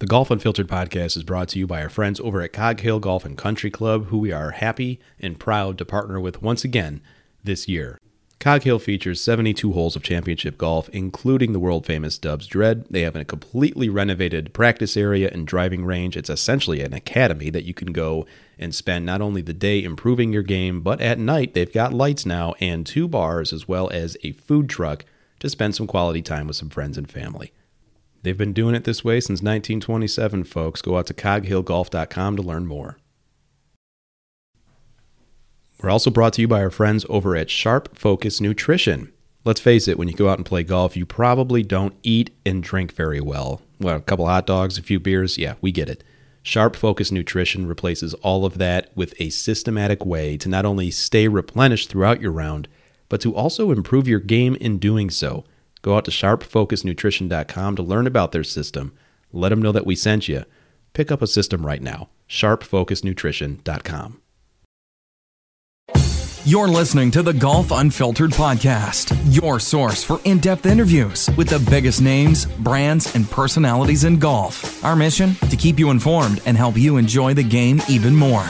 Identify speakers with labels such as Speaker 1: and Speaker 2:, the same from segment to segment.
Speaker 1: The Golf Unfiltered podcast is brought to you by our friends over at Cog Hill Golf and Country Club, who we are happy and proud to partner with once again this year. Cog Hill features 72 holes of championship golf, including the world famous Dubsdread. They have a completely renovated practice area and driving range. It's essentially an academy that you can go and spend not only the day improving your game, but at night they've got lights now and two bars as well as a food truck to spend some quality time with some friends and family. They've been doing it this way since 1927, folks. Go out to coghillgolf.com to learn more. We're also brought to you by our friends over at Sharp Focus Nutrition. Let's face it, when you go out and play golf, you probably don't eat and drink very well. Well, a couple hot dogs, a few beers, yeah, we get it. Sharp Focus Nutrition replaces all of that with a systematic way to not only stay replenished throughout your round, but to also improve your game in doing so. Go out to sharpfocusnutrition.com to learn about their system. Let them know that we sent you. Pick up a system right now. sharpfocusnutrition.com.
Speaker 2: You're listening to the Golf Unfiltered podcast, your source for in depth interviews with the biggest names, brands, and personalities in golf. Our mission to keep you informed and help you enjoy the game even more.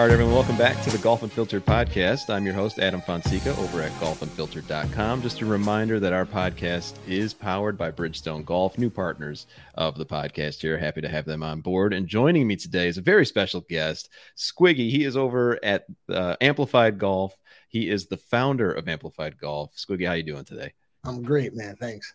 Speaker 1: All right, everyone, welcome back to the Golf Unfiltered podcast. I'm your host, Adam Fonseca, over at golfunfiltered.com. Just a reminder that our podcast is powered by Bridgestone Golf, new partners of the podcast here. Happy to have them on board. And joining me today is a very special guest, Squiggy. He is over at uh, Amplified Golf. He is the founder of Amplified Golf. Squiggy, how are you doing today?
Speaker 3: I'm great, man. Thanks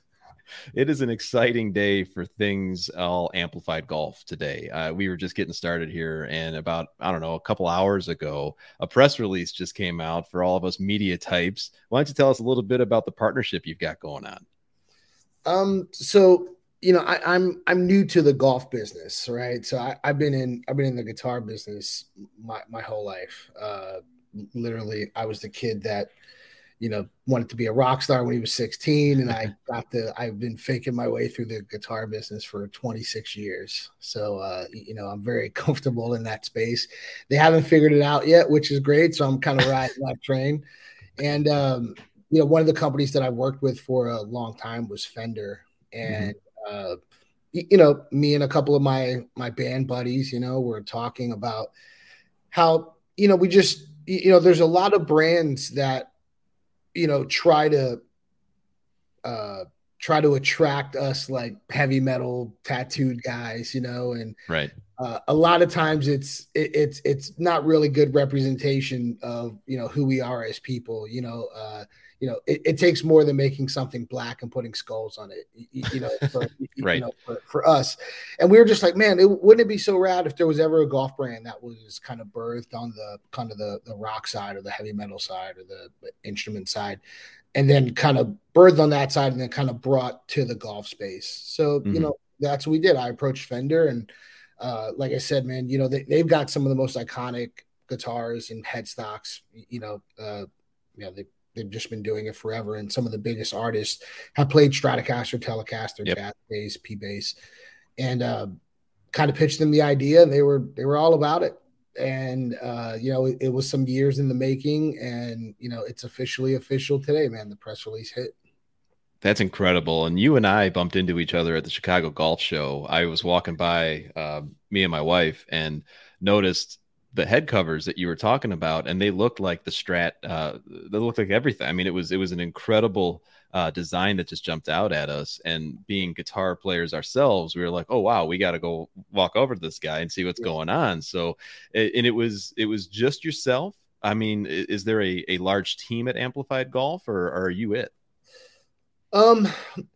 Speaker 1: it is an exciting day for things all amplified golf today. Uh, we were just getting started here, and about I don't know a couple hours ago, a press release just came out for all of us media types. Why don't you tell us a little bit about the partnership you've got going on?
Speaker 3: Um, so you know, I, am I'm, I'm new to the golf business, right? So I, have been in I've been in the guitar business my my whole life. Uh, literally, I was the kid that you know, wanted to be a rock star when he was 16. And I got the, I've been faking my way through the guitar business for 26 years. So, uh, you know, I'm very comfortable in that space. They haven't figured it out yet, which is great. So I'm kind of riding that train. And, um, you know, one of the companies that I worked with for a long time was Fender. And, mm-hmm. uh, you know, me and a couple of my my band buddies, you know, were talking about how, you know, we just, you know, there's a lot of brands that you know, try to uh try to attract us like heavy metal tattooed guys, you know, and
Speaker 1: right.
Speaker 3: Uh, a lot of times it's it, it's it's not really good representation of you know who we are as people. You know, uh, you know, it, it, takes more than making something black and putting skulls on it. You, you know, for,
Speaker 1: right.
Speaker 3: You know, for, for, us, and we were just like, man, it, wouldn't it be so rad if there was ever a golf brand that was kind of birthed on the kind of the the rock side or the heavy metal side or the, the instrument side, and then kind of birthed on that side and then kind of brought to the golf space. So mm-hmm. you know, that's what we did. I approached Fender and. Uh, like I said, man, you know, they, they've got some of the most iconic guitars and headstocks, you know, uh, you know, they they've just been doing it forever. And some of the biggest artists have played Stratocaster, Telecaster, yep. jazz bass, P bass, and uh, kind of pitched them the idea. They were they were all about it. And uh, you know, it, it, was some years in the making, and you know, it's officially official today, man. The press release hit.
Speaker 1: That's incredible. And you and I bumped into each other at the Chicago Golf Show. I was walking by, uh, me and my wife, and noticed the head covers that you were talking about, and they looked like the Strat. Uh, they looked like everything. I mean, it was it was an incredible uh, design that just jumped out at us. And being guitar players ourselves, we were like, "Oh wow, we got to go walk over to this guy and see what's yeah. going on." So, and it was it was just yourself. I mean, is there a, a large team at Amplified Golf, or, or are you it?
Speaker 3: Um,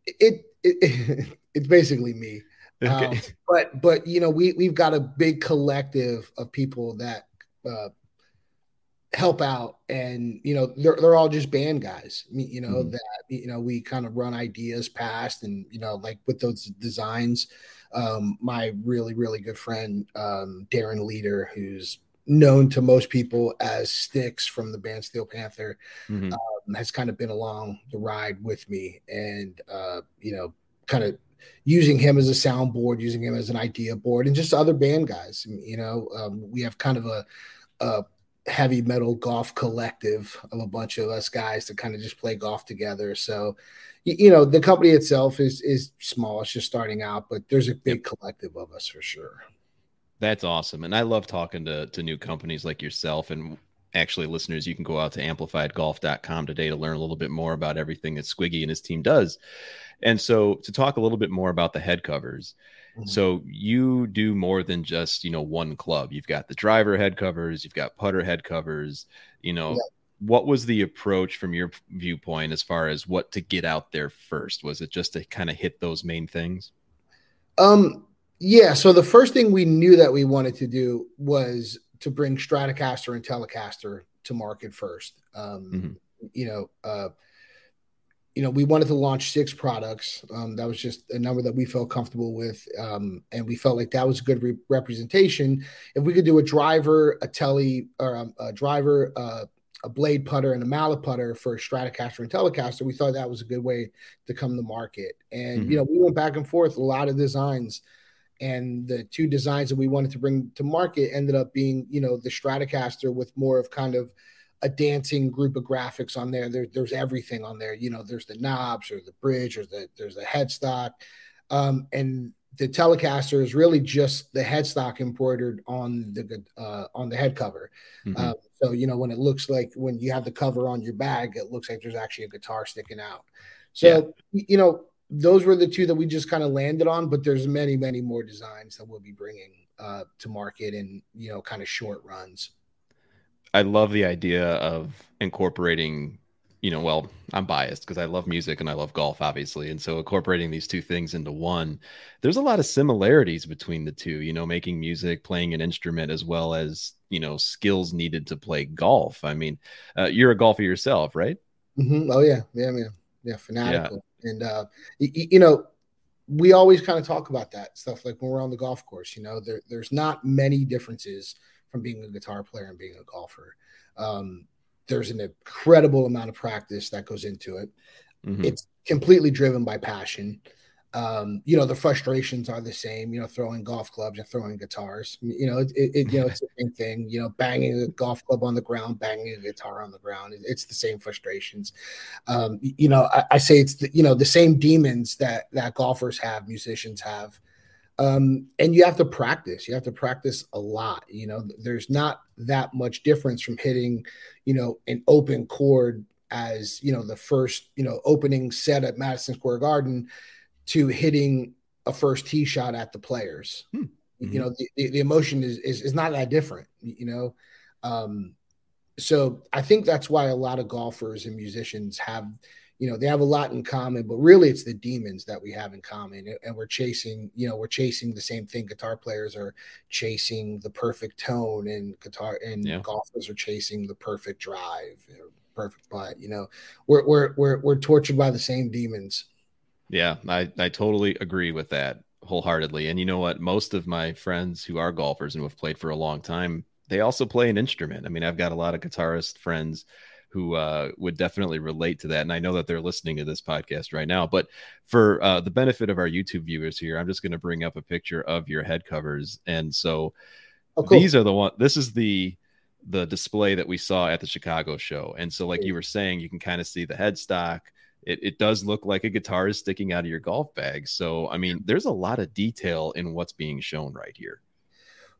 Speaker 3: it, it it's basically me. Okay. Um, but but you know we we've got a big collective of people that uh, help out, and you know they're they're all just band guys. You know mm-hmm. that you know we kind of run ideas past, and you know like with those designs. Um, my really really good friend um, Darren Leader, who's known to most people as Stix from the band Steel Panther, mm-hmm. um, has kind of been along the ride with me, and uh, you know, kind of using him as a soundboard, using him as an idea board, and just other band guys. You know, um, we have kind of a, a heavy metal golf collective of a bunch of us guys to kind of just play golf together. So, you know, the company itself is is small; it's just starting out, but there's a big collective of us for sure.
Speaker 1: That's awesome, and I love talking to to new companies like yourself. And actually, listeners, you can go out to amplifiedgolf.com today to learn a little bit more about everything that Squiggy and his team does. And so, to talk a little bit more about the head covers. Mm-hmm. So you do more than just you know one club. You've got the driver head covers, you've got putter head covers. You know, yeah. what was the approach from your viewpoint as far as what to get out there first? Was it just to kind of hit those main things?
Speaker 3: Um, yeah. So the first thing we knew that we wanted to do was to bring Stratocaster and Telecaster to market first. Um, mm-hmm. You know, uh, you know, we wanted to launch six products. Um, that was just a number that we felt comfortable with, um, and we felt like that was a good re- representation. If we could do a driver, a telly, or um, a driver, uh, a blade putter, and a mallet putter for Stratocaster and Telecaster, we thought that was a good way to come to market. And mm-hmm. you know, we went back and forth a lot of designs, and the two designs that we wanted to bring to market ended up being, you know, the Stratocaster with more of kind of a dancing group of graphics on there. there. There's everything on there. You know, there's the knobs or the bridge or the there's the headstock. Um, and the Telecaster is really just the headstock embroidered on the uh, on the head cover. Mm-hmm. Uh, so you know when it looks like when you have the cover on your bag, it looks like there's actually a guitar sticking out. So yeah. you know those were the two that we just kind of landed on, but there's many many more designs that we'll be bringing uh, to market in you know kind of short runs.
Speaker 1: I love the idea of incorporating, you know, well, I'm biased because I love music and I love golf, obviously. And so incorporating these two things into one, there's a lot of similarities between the two, you know, making music, playing an instrument, as well as, you know, skills needed to play golf. I mean, uh, you're a golfer yourself, right?
Speaker 3: Mm-hmm. Oh, yeah. Yeah, man. Yeah, fanatical. Yeah. And, uh, y- you know, we always kind of talk about that stuff like when we're on the golf course, you know, there, there's not many differences from being a guitar player and being a golfer. Um, there's an incredible amount of practice that goes into it. Mm-hmm. It's completely driven by passion. Um, you know, the frustrations are the same, you know, throwing golf clubs and throwing guitars, you know, it, it you know, it's the same thing, you know, banging a golf club on the ground, banging a guitar on the ground. It's the same frustrations. Um, you know, I, I say it's the, you know, the same demons that, that golfers have, musicians have, um, and you have to practice. You have to practice a lot. You know, there's not that much difference from hitting, you know, an open chord as you know the first you know opening set at Madison Square Garden to hitting a first tee shot at the players. Hmm. Mm-hmm. You know, the, the emotion is, is is not that different. You know, um, so I think that's why a lot of golfers and musicians have you know they have a lot in common but really it's the demons that we have in common and we're chasing you know we're chasing the same thing guitar players are chasing the perfect tone and guitar and yeah. golfers are chasing the perfect drive perfect putt you know we're, we're we're we're tortured by the same demons
Speaker 1: yeah i i totally agree with that wholeheartedly and you know what most of my friends who are golfers and who have played for a long time they also play an instrument i mean i've got a lot of guitarist friends who uh, would definitely relate to that. And I know that they're listening to this podcast right now. But for uh, the benefit of our YouTube viewers here, I'm just going to bring up a picture of your head covers. And so oh, cool. these are the one. This is the the display that we saw at the Chicago show. And so, like you were saying, you can kind of see the headstock. It, it does look like a guitar is sticking out of your golf bag. So, I mean, there's a lot of detail in what's being shown right here.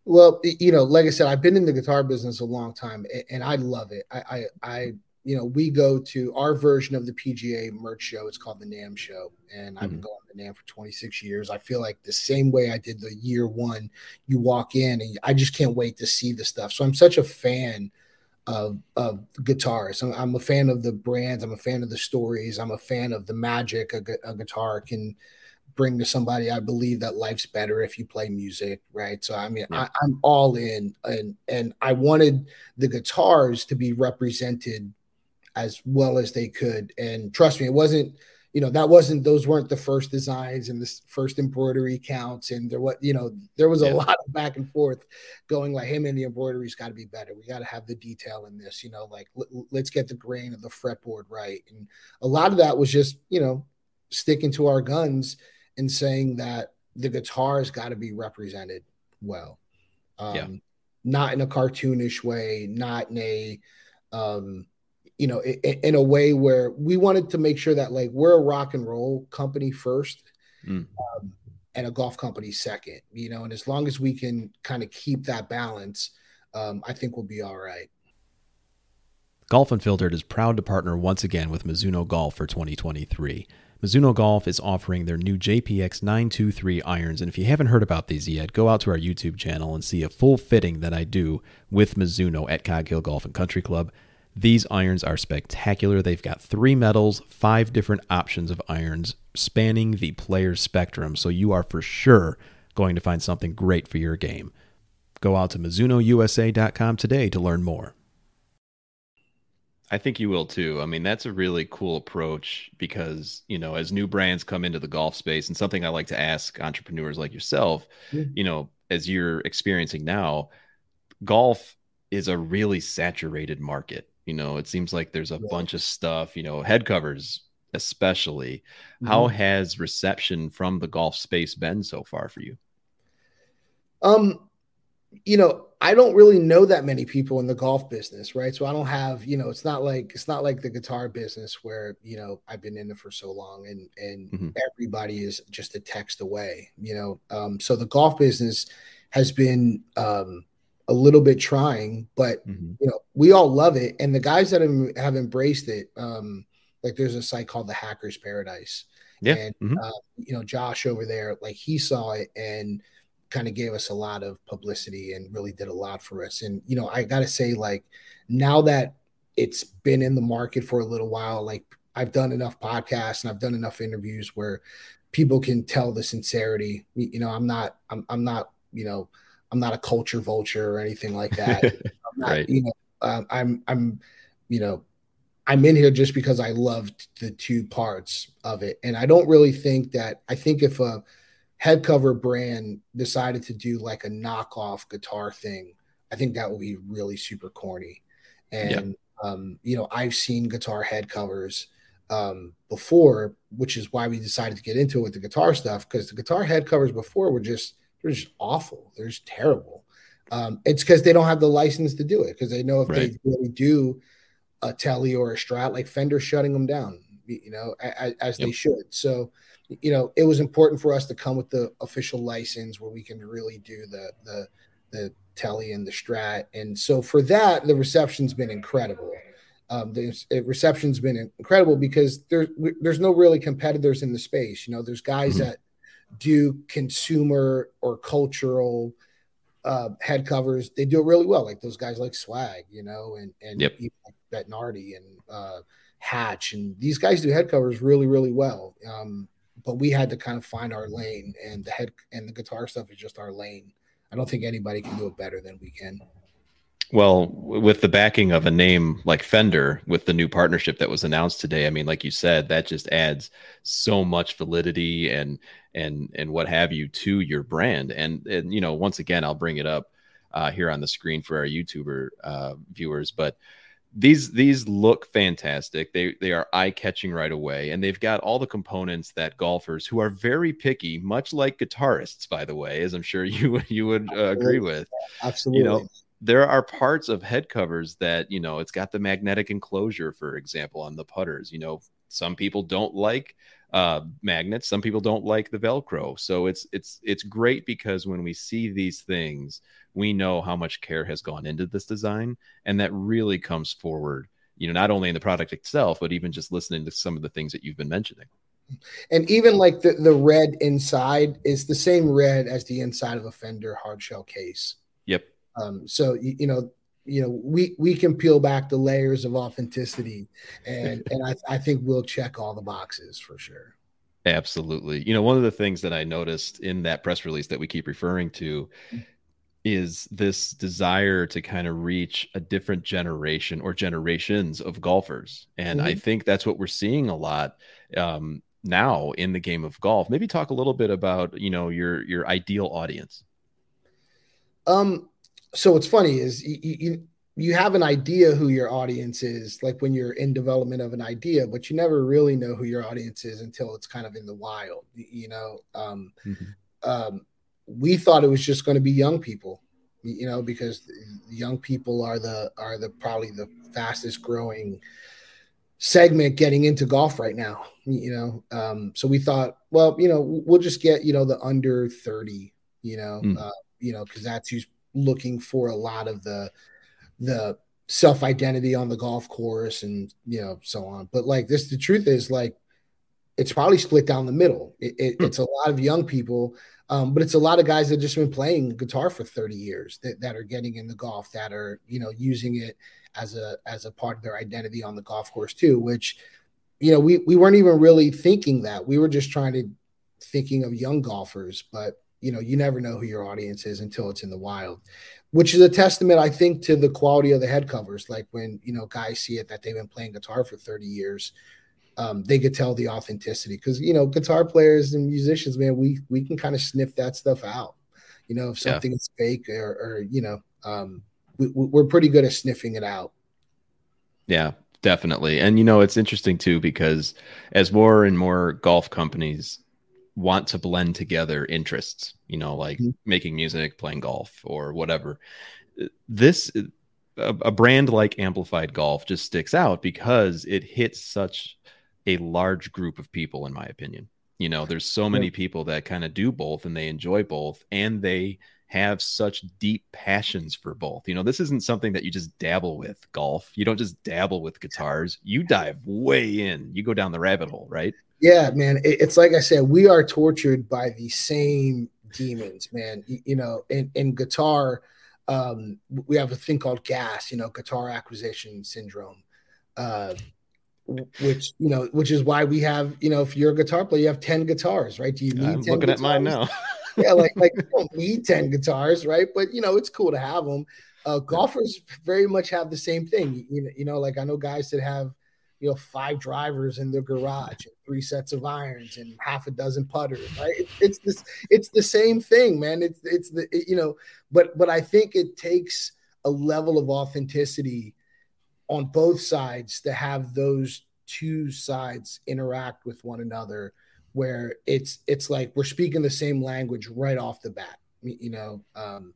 Speaker 3: Well, you know, like I said, I've been in the guitar business a long time, and I love it. I, I, I you know, we go to our version of the PGA merch show. It's called the NAMM show, and I've been mm-hmm. going to NAMM for 26 years. I feel like the same way I did the year one. You walk in, and I just can't wait to see the stuff. So I'm such a fan of of guitars. I'm, I'm a fan of the brands. I'm a fan of the stories. I'm a fan of the magic a, a guitar can bring to somebody. I believe that life's better if you play music, right? So I mean, yeah. I, I'm all in, and and I wanted the guitars to be represented as well as they could. And trust me, it wasn't you know that wasn't those weren't the first designs and the first embroidery counts and there what you know there was a yeah. lot of back and forth going like hey man the embroidery's got to be better we got to have the detail in this you know like l- let's get the grain of the fretboard right and a lot of that was just you know sticking to our guns and saying that the guitar's got to be represented well. Um, yeah. not in a cartoonish way, not in a um, you know, in, in, a way where we wanted to make sure that like we're a rock and roll company first, mm. um, and a golf company second. You know, and as long as we can kind of keep that balance, um, I think we'll be all right.
Speaker 1: Golf Unfiltered is proud to partner once again with Mizuno Golf for 2023. Mizuno Golf is offering their new JPX 923 irons, and if you haven't heard about these yet, go out to our YouTube channel and see a full fitting that I do with Mizuno at Cog Hill Golf and Country Club. These irons are spectacular. They've got three metals, five different options of irons spanning the player's spectrum, so you are for sure going to find something great for your game. Go out to MizunoUSA.com today to learn more. I think you will too. I mean, that's a really cool approach because, you know, as new brands come into the golf space, and something I like to ask entrepreneurs like yourself, mm-hmm. you know, as you're experiencing now, golf is a really saturated market. You know, it seems like there's a yeah. bunch of stuff, you know, head covers, especially. Mm-hmm. How has reception from the golf space been so far for you?
Speaker 3: Um, you know, I don't really know that many people in the golf business, right? So I don't have, you know, it's not like it's not like the guitar business where, you know, I've been in it for so long and and mm-hmm. everybody is just a text away, you know. Um, so the golf business has been um a little bit trying, but mm-hmm. you know, we all love it. And the guys that have, have embraced it, um, like there's a site called the Hackers Paradise.
Speaker 1: Yeah.
Speaker 3: And
Speaker 1: mm-hmm.
Speaker 3: uh, you know, Josh over there, like he saw it and kind of gave us a lot of publicity and really did a lot for us. And you know, I gotta say, like now that it's been in the market for a little while, like I've done enough podcasts and I've done enough interviews where people can tell the sincerity. You know, I'm not, I'm, I'm not, you know, I'm not a culture vulture or anything like that. I'm not, right. you know, um, I'm, I'm, you know, I'm in here just because I loved the two parts of it. And I don't really think that, I think if a, head cover brand decided to do like a knockoff guitar thing, I think that would be really super corny. And yeah. um, you know, I've seen guitar head covers um, before, which is why we decided to get into it with the guitar stuff because the guitar head covers before were just they're just awful. They're just terrible. Um, it's because they don't have the license to do it because they know if right. they really do a telly or a strat, like Fender shutting them down, you know, as, as yep. they should. So you know, it was important for us to come with the official license where we can really do the the the telly and the strat. And so for that, the reception's been incredible. Um, the reception's been incredible because there's there's no really competitors in the space. You know, there's guys mm-hmm. that do consumer or cultural uh, head covers. They do it really well, like those guys like Swag, you know, and and
Speaker 1: yep.
Speaker 3: Bettinardi and uh, Hatch, and these guys do head covers really really well. Um, but we had to kind of find our lane and the head and the guitar stuff is just our lane. I don't think anybody can do it better than we can.
Speaker 1: Well, with the backing of a name like Fender, with the new partnership that was announced today, I mean, like you said, that just adds so much validity and and and what have you to your brand. And and you know, once again, I'll bring it up uh, here on the screen for our YouTuber uh, viewers, but these these look fantastic. They they are eye catching right away, and they've got all the components that golfers who are very picky, much like guitarists, by the way, as I'm sure you you would uh, agree with.
Speaker 3: Absolutely.
Speaker 1: You know, there are parts of head covers that you know it's got the magnetic enclosure, for example, on the putters. You know, some people don't like uh, magnets, some people don't like the Velcro. So it's it's it's great because when we see these things we know how much care has gone into this design and that really comes forward you know not only in the product itself but even just listening to some of the things that you've been mentioning
Speaker 3: and even like the, the red inside is the same red as the inside of a fender hard shell case
Speaker 1: yep
Speaker 3: um, so you, you know you know we we can peel back the layers of authenticity and and I, I think we'll check all the boxes for sure
Speaker 1: absolutely you know one of the things that i noticed in that press release that we keep referring to is this desire to kind of reach a different generation or generations of golfers. And mm-hmm. I think that's what we're seeing a lot um, now in the game of golf. Maybe talk a little bit about, you know, your your ideal audience.
Speaker 3: Um, so what's funny is you, you you have an idea who your audience is, like when you're in development of an idea, but you never really know who your audience is until it's kind of in the wild, you know. Um, mm-hmm. um, we thought it was just going to be young people. you know, because young people are the are the probably the fastest growing segment getting into golf right now. You know, um, so we thought, well, you know, we'll just get you know the under thirty, you know, mm. uh, you know, because that's who's looking for a lot of the the self identity on the golf course and you know so on. But like this, the truth is like it's probably split down the middle. It, it, hmm. it's a lot of young people um, but it's a lot of guys that just been playing guitar for 30 years that, that are getting into golf that are, you know, using it as a as a part of their identity on the golf course too, which, you know, we we weren't even really thinking that. We were just trying to thinking of young golfers, but you know, you never know who your audience is until it's in the wild, which is a testament, I think, to the quality of the head covers. Like when, you know, guys see it that they've been playing guitar for 30 years, um, they could tell the authenticity because you know guitar players and musicians, man, we we can kind of sniff that stuff out. You know, if something yeah. is fake or, or you know, um, we, we're pretty good at sniffing it out.
Speaker 1: Yeah, definitely. And you know, it's interesting too because as more and more golf companies want to blend together interests, you know, like mm-hmm. making music, playing golf, or whatever. This a, a, brand like Amplified Golf just sticks out because it hits such a large group of people, in my opinion. You know, there's so many people that kind of do both and they enjoy both and they have such deep passions for both. You know, this isn't something that you just dabble with golf. You don't just dabble with guitars. You dive way in. You go down the rabbit hole, right?
Speaker 3: Yeah, man. It's like I said, we are tortured by the same demons, man. You know, in, in guitar, um, we have a thing called GAS, you know, guitar acquisition syndrome. Uh, which you know, which is why we have you know, if you're a guitar player, you have ten guitars, right? Do you need? I'm
Speaker 1: looking
Speaker 3: guitars?
Speaker 1: at mine now.
Speaker 3: yeah, like like you don't need ten guitars, right? But you know, it's cool to have them. Uh, golfers very much have the same thing. You know, you know, like I know guys that have you know five drivers in their garage, three sets of irons, and half a dozen putters. Right? It, it's this. It's the same thing, man. It's it's the it, you know, but but I think it takes a level of authenticity on both sides to have those two sides interact with one another where it's it's like we're speaking the same language right off the bat you know um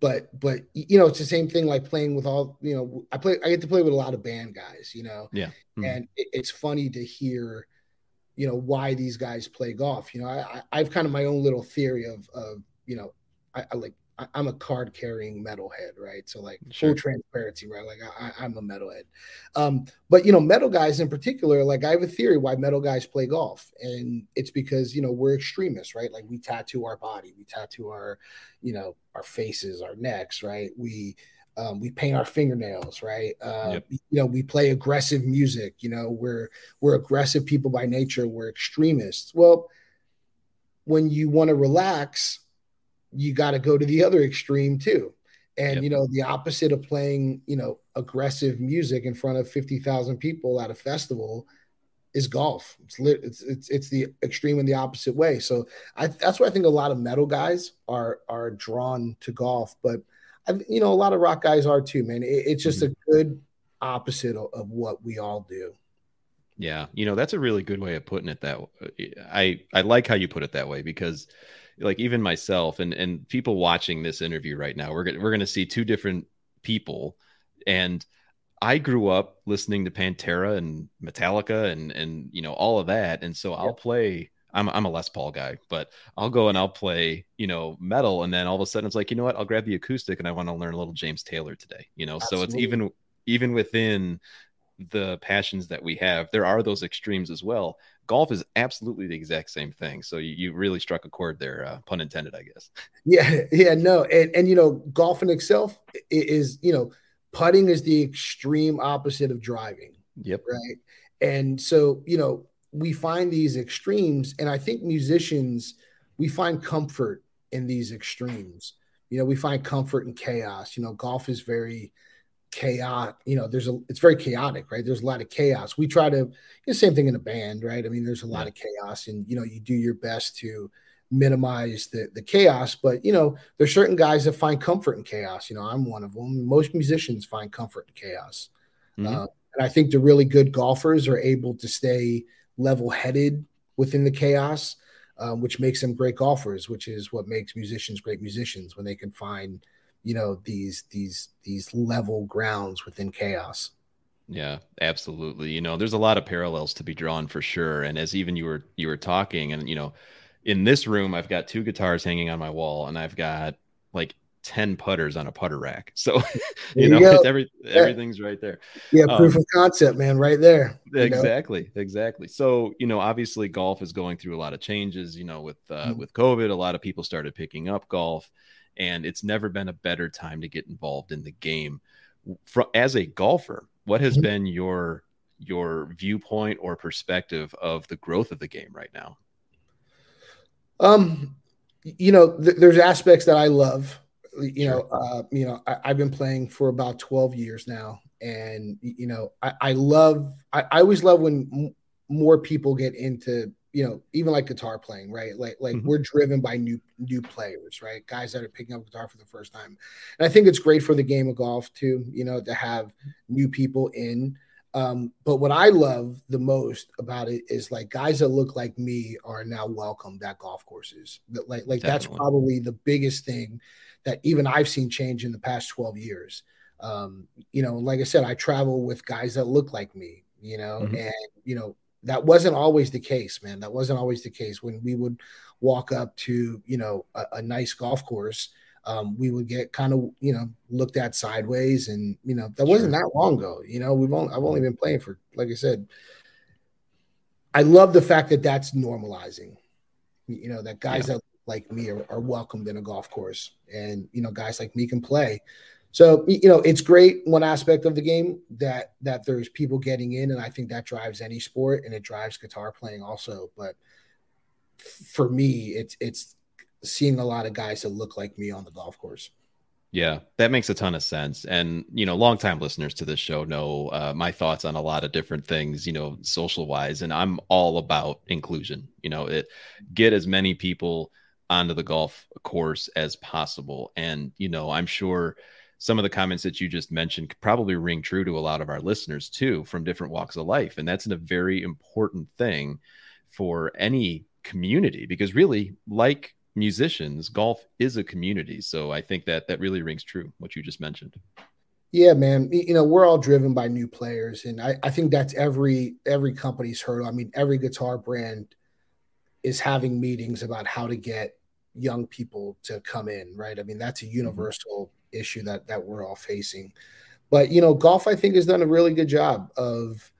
Speaker 3: but but you know it's the same thing like playing with all you know i play i get to play with a lot of band guys you know?
Speaker 1: Yeah.
Speaker 3: Mm-hmm. and it, it's funny to hear you know why these guys play golf you know? I i've kind of my own little theory of of you know I, I like I'm a card carrying metalhead, right? So like sure. full transparency, right? Like I, am a metalhead. Um, but you know, metal guys in particular, like I have a theory why metal guys play golf, and it's because you know we're extremists, right? Like we tattoo our body, we tattoo our, you know, our faces, our necks, right? We um, we paint our fingernails, right? Uh, yep. You know, we play aggressive music. You know, we're we're aggressive people by nature. We're extremists. Well, when you want to relax you got to go to the other extreme too. And yep. you know, the opposite of playing, you know, aggressive music in front of 50,000 people at a festival is golf. It's, lit, it's it's it's the extreme in the opposite way. So I, that's why I think a lot of metal guys are are drawn to golf, but I, you know, a lot of rock guys are too, man. It, it's just mm-hmm. a good opposite of, of what we all do.
Speaker 1: Yeah, you know, that's a really good way of putting it that I I like how you put it that way because like even myself and and people watching this interview right now, we're gonna we're gonna see two different people, and I grew up listening to Pantera and Metallica and and you know all of that, and so I'll play. I'm I'm a Les Paul guy, but I'll go and I'll play, you know, metal, and then all of a sudden it's like, you know what? I'll grab the acoustic, and I want to learn a little James Taylor today, you know. Absolutely. So it's even even within the passions that we have, there are those extremes as well. Golf is absolutely the exact same thing. So you, you really struck a chord there, uh, pun intended, I guess.
Speaker 3: Yeah, yeah, no, and and you know, golf in itself is you know, putting is the extreme opposite of driving.
Speaker 1: Yep.
Speaker 3: Right. And so you know, we find these extremes, and I think musicians we find comfort in these extremes. You know, we find comfort in chaos. You know, golf is very chaotic you know there's a it's very chaotic right? There's a lot of chaos. We try to you know, same thing in a band right? I mean there's a lot of chaos and you know you do your best to minimize the the chaos but you know there's certain guys that find comfort in chaos you know i'm one of them. Most musicians find comfort in chaos mm-hmm. uh, and i think the really good golfers are able to stay level headed within the chaos um, which makes them great golfers which is what makes musicians great musicians when they can find you know these these these level grounds within chaos.
Speaker 1: Yeah, absolutely. You know, there's a lot of parallels to be drawn for sure. And as even you were you were talking, and you know, in this room, I've got two guitars hanging on my wall, and I've got like 10 putters on a putter rack. So, you know, it's every, everything's right there.
Speaker 3: Yeah. Proof um, of concept, man, right there.
Speaker 1: Exactly. Know? Exactly. So, you know, obviously golf is going through a lot of changes, you know, with, uh, mm-hmm. with COVID, a lot of people started picking up golf and it's never been a better time to get involved in the game. For, as a golfer, what has mm-hmm. been your, your viewpoint or perspective of the growth of the game right now?
Speaker 3: Um, you know, th- there's aspects that I love you sure. know, uh, you know, I, have been playing for about 12 years now. And, you know, I, I love, I, I, always love when m- more people get into, you know, even like guitar playing, right? Like, like mm-hmm. we're driven by new, new players, right? Guys that are picking up guitar for the first time. And I think it's great for the game of golf too, you know, to have new people in. Um, but what I love the most about it is like guys that look like me are now welcomed at golf courses. Like, like that's probably the biggest thing that even I've seen change in the past 12 years. Um, you know, like I said, I travel with guys that look like me, you know, mm-hmm. and, you know, that wasn't always the case, man. That wasn't always the case. When we would walk up to, you know, a, a nice golf course, um, we would get kind of, you know, looked at sideways. And, you know, that wasn't that long ago. You know, we've only, I've only been playing for, like I said, I love the fact that that's normalizing, you know, that guys yeah. that like me are, are welcomed in a golf course, and you know, guys like me can play. So you know, it's great one aspect of the game that that there's people getting in, and I think that drives any sport, and it drives guitar playing also. But for me, it's it's seeing a lot of guys that look like me on the golf course.
Speaker 1: Yeah, that makes a ton of sense. And, you know, longtime listeners to this show know uh, my thoughts on a lot of different things, you know, social wise. And I'm all about inclusion, you know, it get as many people onto the golf course as possible. And, you know, I'm sure some of the comments that you just mentioned probably ring true to a lot of our listeners too from different walks of life. And that's a very important thing for any community because really, like musicians, golf is a community. So I think that that really rings true, what you just mentioned.
Speaker 3: Yeah, man. You know, we're all driven by new players, and I, I think that's every every company's hurdle. I mean, every guitar brand is having meetings about how to get young people to come in, right? I mean, that's a mm-hmm. universal. Issue that that we're all facing. But you know, golf I think has done a really good job of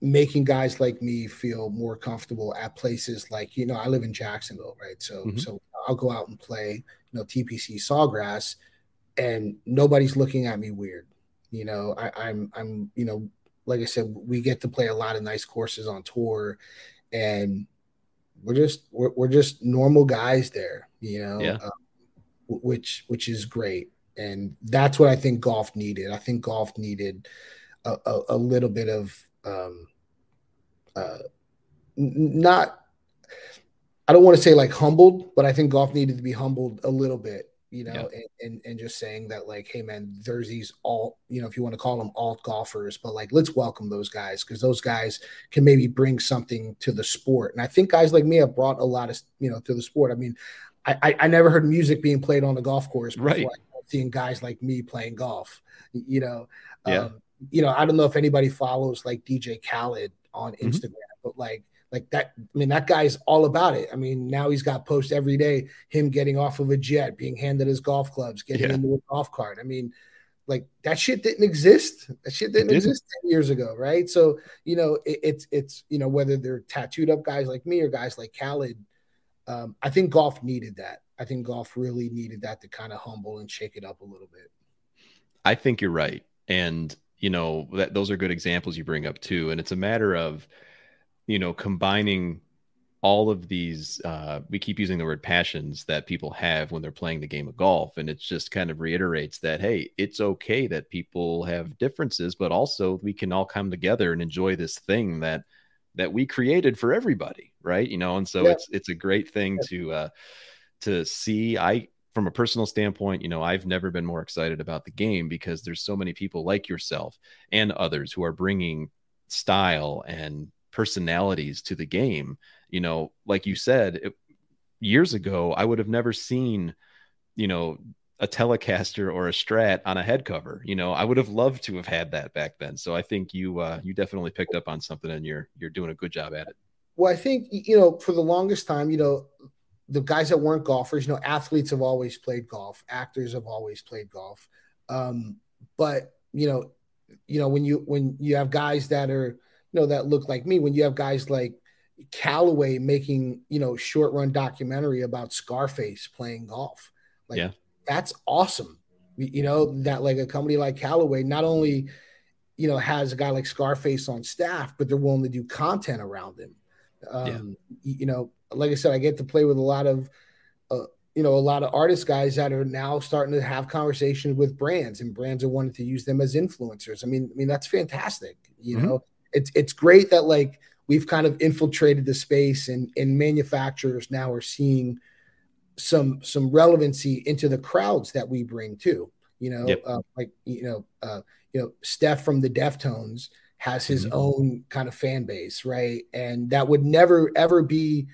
Speaker 3: making guys like me feel more comfortable at places like you know I live in Jacksonville, right? So mm-hmm. so I'll go out and play you know TPC Sawgrass, and nobody's looking at me weird. You know, I, I'm I'm you know like I said, we get to play a lot of nice courses on tour, and we're just we're, we're just normal guys there, you know, yeah. um, which which is great, and that's what I think golf needed. I think golf needed a, a, a little bit of um, uh, not. I don't want to say like humbled, but I think golf needed to be humbled a little bit you know, yeah. and, and, and just saying that like, hey man, there's these alt, you know, if you want to call them alt golfers, but like let's welcome those guys because those guys can maybe bring something to the sport. And I think guys like me have brought a lot of you know to the sport. I mean, I I, never heard music being played on the golf course before right. seeing guys like me playing golf. You know, yeah. Um, you know, I don't know if anybody follows like DJ Khaled on mm-hmm. Instagram, but like like that i mean that guy's all about it i mean now he's got posts every day him getting off of a jet being handed his golf clubs getting yeah. into a golf cart i mean like that shit didn't exist that shit didn't, didn't. exist 10 years ago right so you know it, it's it's you know whether they're tattooed up guys like me or guys like Khaled um, i think golf needed that. I think golf really needed that to kind of humble and shake it up a little bit.
Speaker 1: I think you're right. And you know that those are good examples you bring up too. And it's a matter of you know, combining all of these uh, we keep using the word passions that people have when they're playing the game of golf. And it just kind of reiterates that hey it's okay that people have differences but also we can all come together and enjoy this thing that that we created for everybody right you know and so yeah. it's it's a great thing yeah. to uh to see i from a personal standpoint you know i've never been more excited about the game because there's so many people like yourself and others who are bringing style and personalities to the game. You know, like you said, it, years ago, I would have never seen, you know, a Telecaster or a Strat on a head cover. You know, I would have loved to have had that back then. So I think you uh, you definitely picked up on something, and you're you're doing a good job at it.
Speaker 3: Well, I think you know for the longest time, you know, the guys that weren't golfers, you know, athletes have always played golf, actors have always played golf, um, but you know, you know when you when you have guys that are you know that look like me, when you have guys like Callaway making you know short run documentary about Scarface playing golf, like yeah. That's awesome. You know that like a company like Callaway not only you know has a guy like Scarface on staff, but they're willing to do content around him. Um, yeah. You know, like I said, I get to play with a lot of uh, you know a lot of artist guys that are now starting to have conversations with brands, and brands are wanting to use them as influencers. I mean, I mean that's fantastic. You mm-hmm. know, it's it's great that like we've kind of infiltrated the space and and manufacturers now are seeing some some relevancy into the crowds that we bring too you know yep. uh, like you know uh, you know steph from the deftones has his mm-hmm. own kind of fan base right and that would never ever be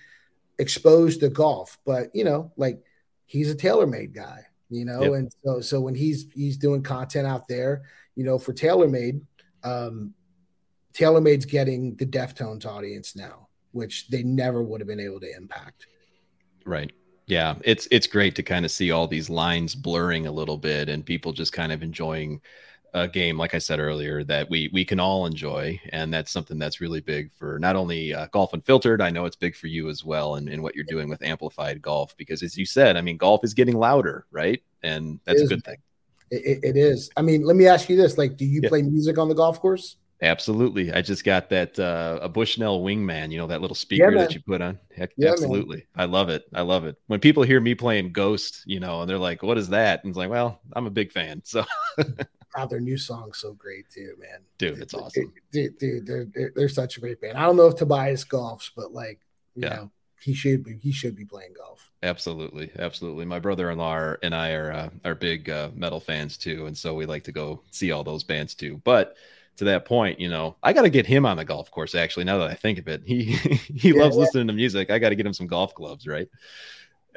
Speaker 3: exposed to golf but you know like he's a TaylorMade guy you know yep. and so so when he's he's doing content out there you know for TaylorMade um TaylorMade's getting the Deftones audience now, which they never would have been able to impact.
Speaker 1: Right. Yeah, it's it's great to kind of see all these lines blurring a little bit and people just kind of enjoying a game like I said earlier that we we can all enjoy and that's something that's really big for not only uh, golf unfiltered I know it's big for you as well and, and what you're doing with amplified golf because as you said I mean golf is getting louder right? And that's a good thing.
Speaker 3: It, it is. I mean let me ask you this like do you yeah. play music on the golf course
Speaker 1: Absolutely. I just got that uh, a Bushnell Wingman, you know, that little speaker yeah, that you put on. Heck, yeah, absolutely. Man. I love it. I love it. When people hear me playing Ghost, you know, and they're like, what is that? And it's like, well, I'm a big fan. So
Speaker 3: God, their new song's so great too, man.
Speaker 1: Dude, it's awesome.
Speaker 3: Dude, dude they're, they're, they're such a great band. I don't know if Tobias golfs, but like, you yeah. know, he should be he should be playing golf.
Speaker 1: Absolutely, absolutely. My brother-in-law and I are uh, are big uh, metal fans too, and so we like to go see all those bands too. But to that point, you know, I got to get him on the golf course. Actually, now that I think of it, he he yeah, loves yeah. listening to music. I got to get him some golf gloves, right?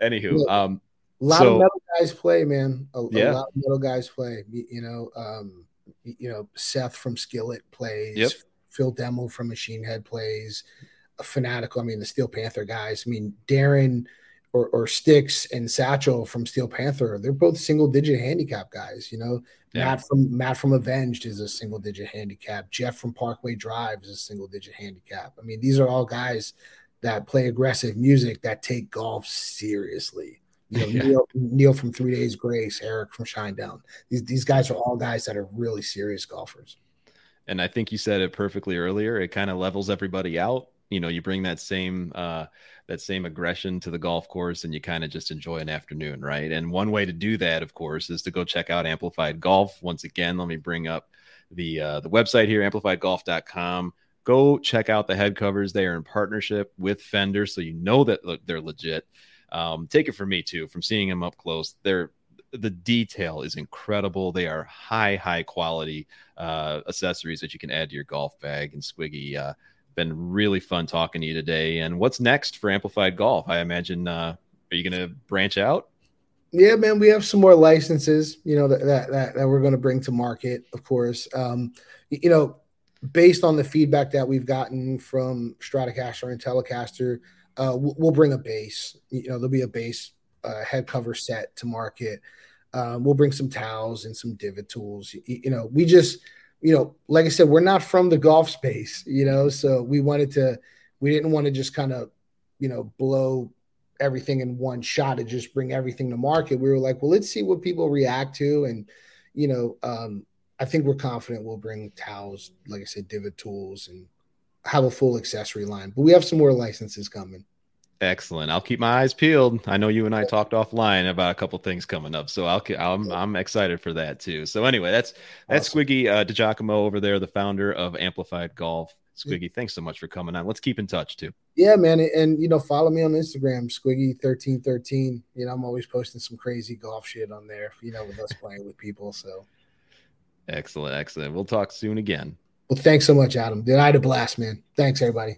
Speaker 1: Anywho, um,
Speaker 3: a lot so, of metal guys play, man. A, yeah. a lot of metal guys play. You know, um, you know, Seth from Skillet plays. Yep. Phil Demmel from Machine Head plays. A fanatical. I mean, the Steel Panther guys. I mean, Darren or, or Stix and Satchel from Steel Panther, they're both single digit handicap guys. You know, yeah. Matt from Matt from Avenged is a single digit handicap. Jeff from Parkway Drive is a single digit handicap. I mean, these are all guys that play aggressive music that take golf seriously. You know, yeah. Neil, Neil, from Three Days Grace, Eric from Shinedown. These these guys are all guys that are really serious golfers.
Speaker 1: And I think you said it perfectly earlier. It kind of levels everybody out. You know, you bring that same uh, that same aggression to the golf course and you kind of just enjoy an afternoon, right? And one way to do that, of course, is to go check out Amplified Golf. Once again, let me bring up the uh, the website here, amplifiedgolf.com. Go check out the head covers. They are in partnership with Fender, so you know that they're legit. Um, take it from me too, from seeing them up close. They're the detail is incredible. They are high, high quality uh, accessories that you can add to your golf bag. And Squiggy, uh, been really fun talking to you today. And what's next for Amplified Golf? I imagine, uh, are you going to branch out?
Speaker 3: Yeah, man, we have some more licenses, you know, that that that, we're going to bring to market, of course. Um, you know, based on the feedback that we've gotten from Stratocaster and Telecaster, uh, we'll, we'll bring a bass. You know, there'll be a bass uh, head cover set to market. Um, we'll bring some towels and some divot tools. You, you know, we just you know, like I said, we're not from the golf space, you know, so we wanted to, we didn't want to just kind of, you know, blow everything in one shot and just bring everything to market. We were like, well, let's see what people react to. And, you know, um, I think we're confident we'll bring towels, like I said, divot tools and have a full accessory line. But we have some more licenses coming.
Speaker 1: Excellent. I'll keep my eyes peeled. I know you and I talked offline about a couple things coming up, so I'll I'm I'm excited for that too. So anyway, that's that's awesome. Squiggy uh, DiGiacomo over there, the founder of Amplified Golf. Squiggy, thanks so much for coming on. Let's keep in touch too.
Speaker 3: Yeah, man, and you know, follow me on Instagram, Squiggy thirteen thirteen. You know, I'm always posting some crazy golf shit on there. You know, with us playing with people. So
Speaker 1: excellent, excellent. We'll talk soon again.
Speaker 3: Well, thanks so much, Adam. Dude, I had a blast, man. Thanks, everybody.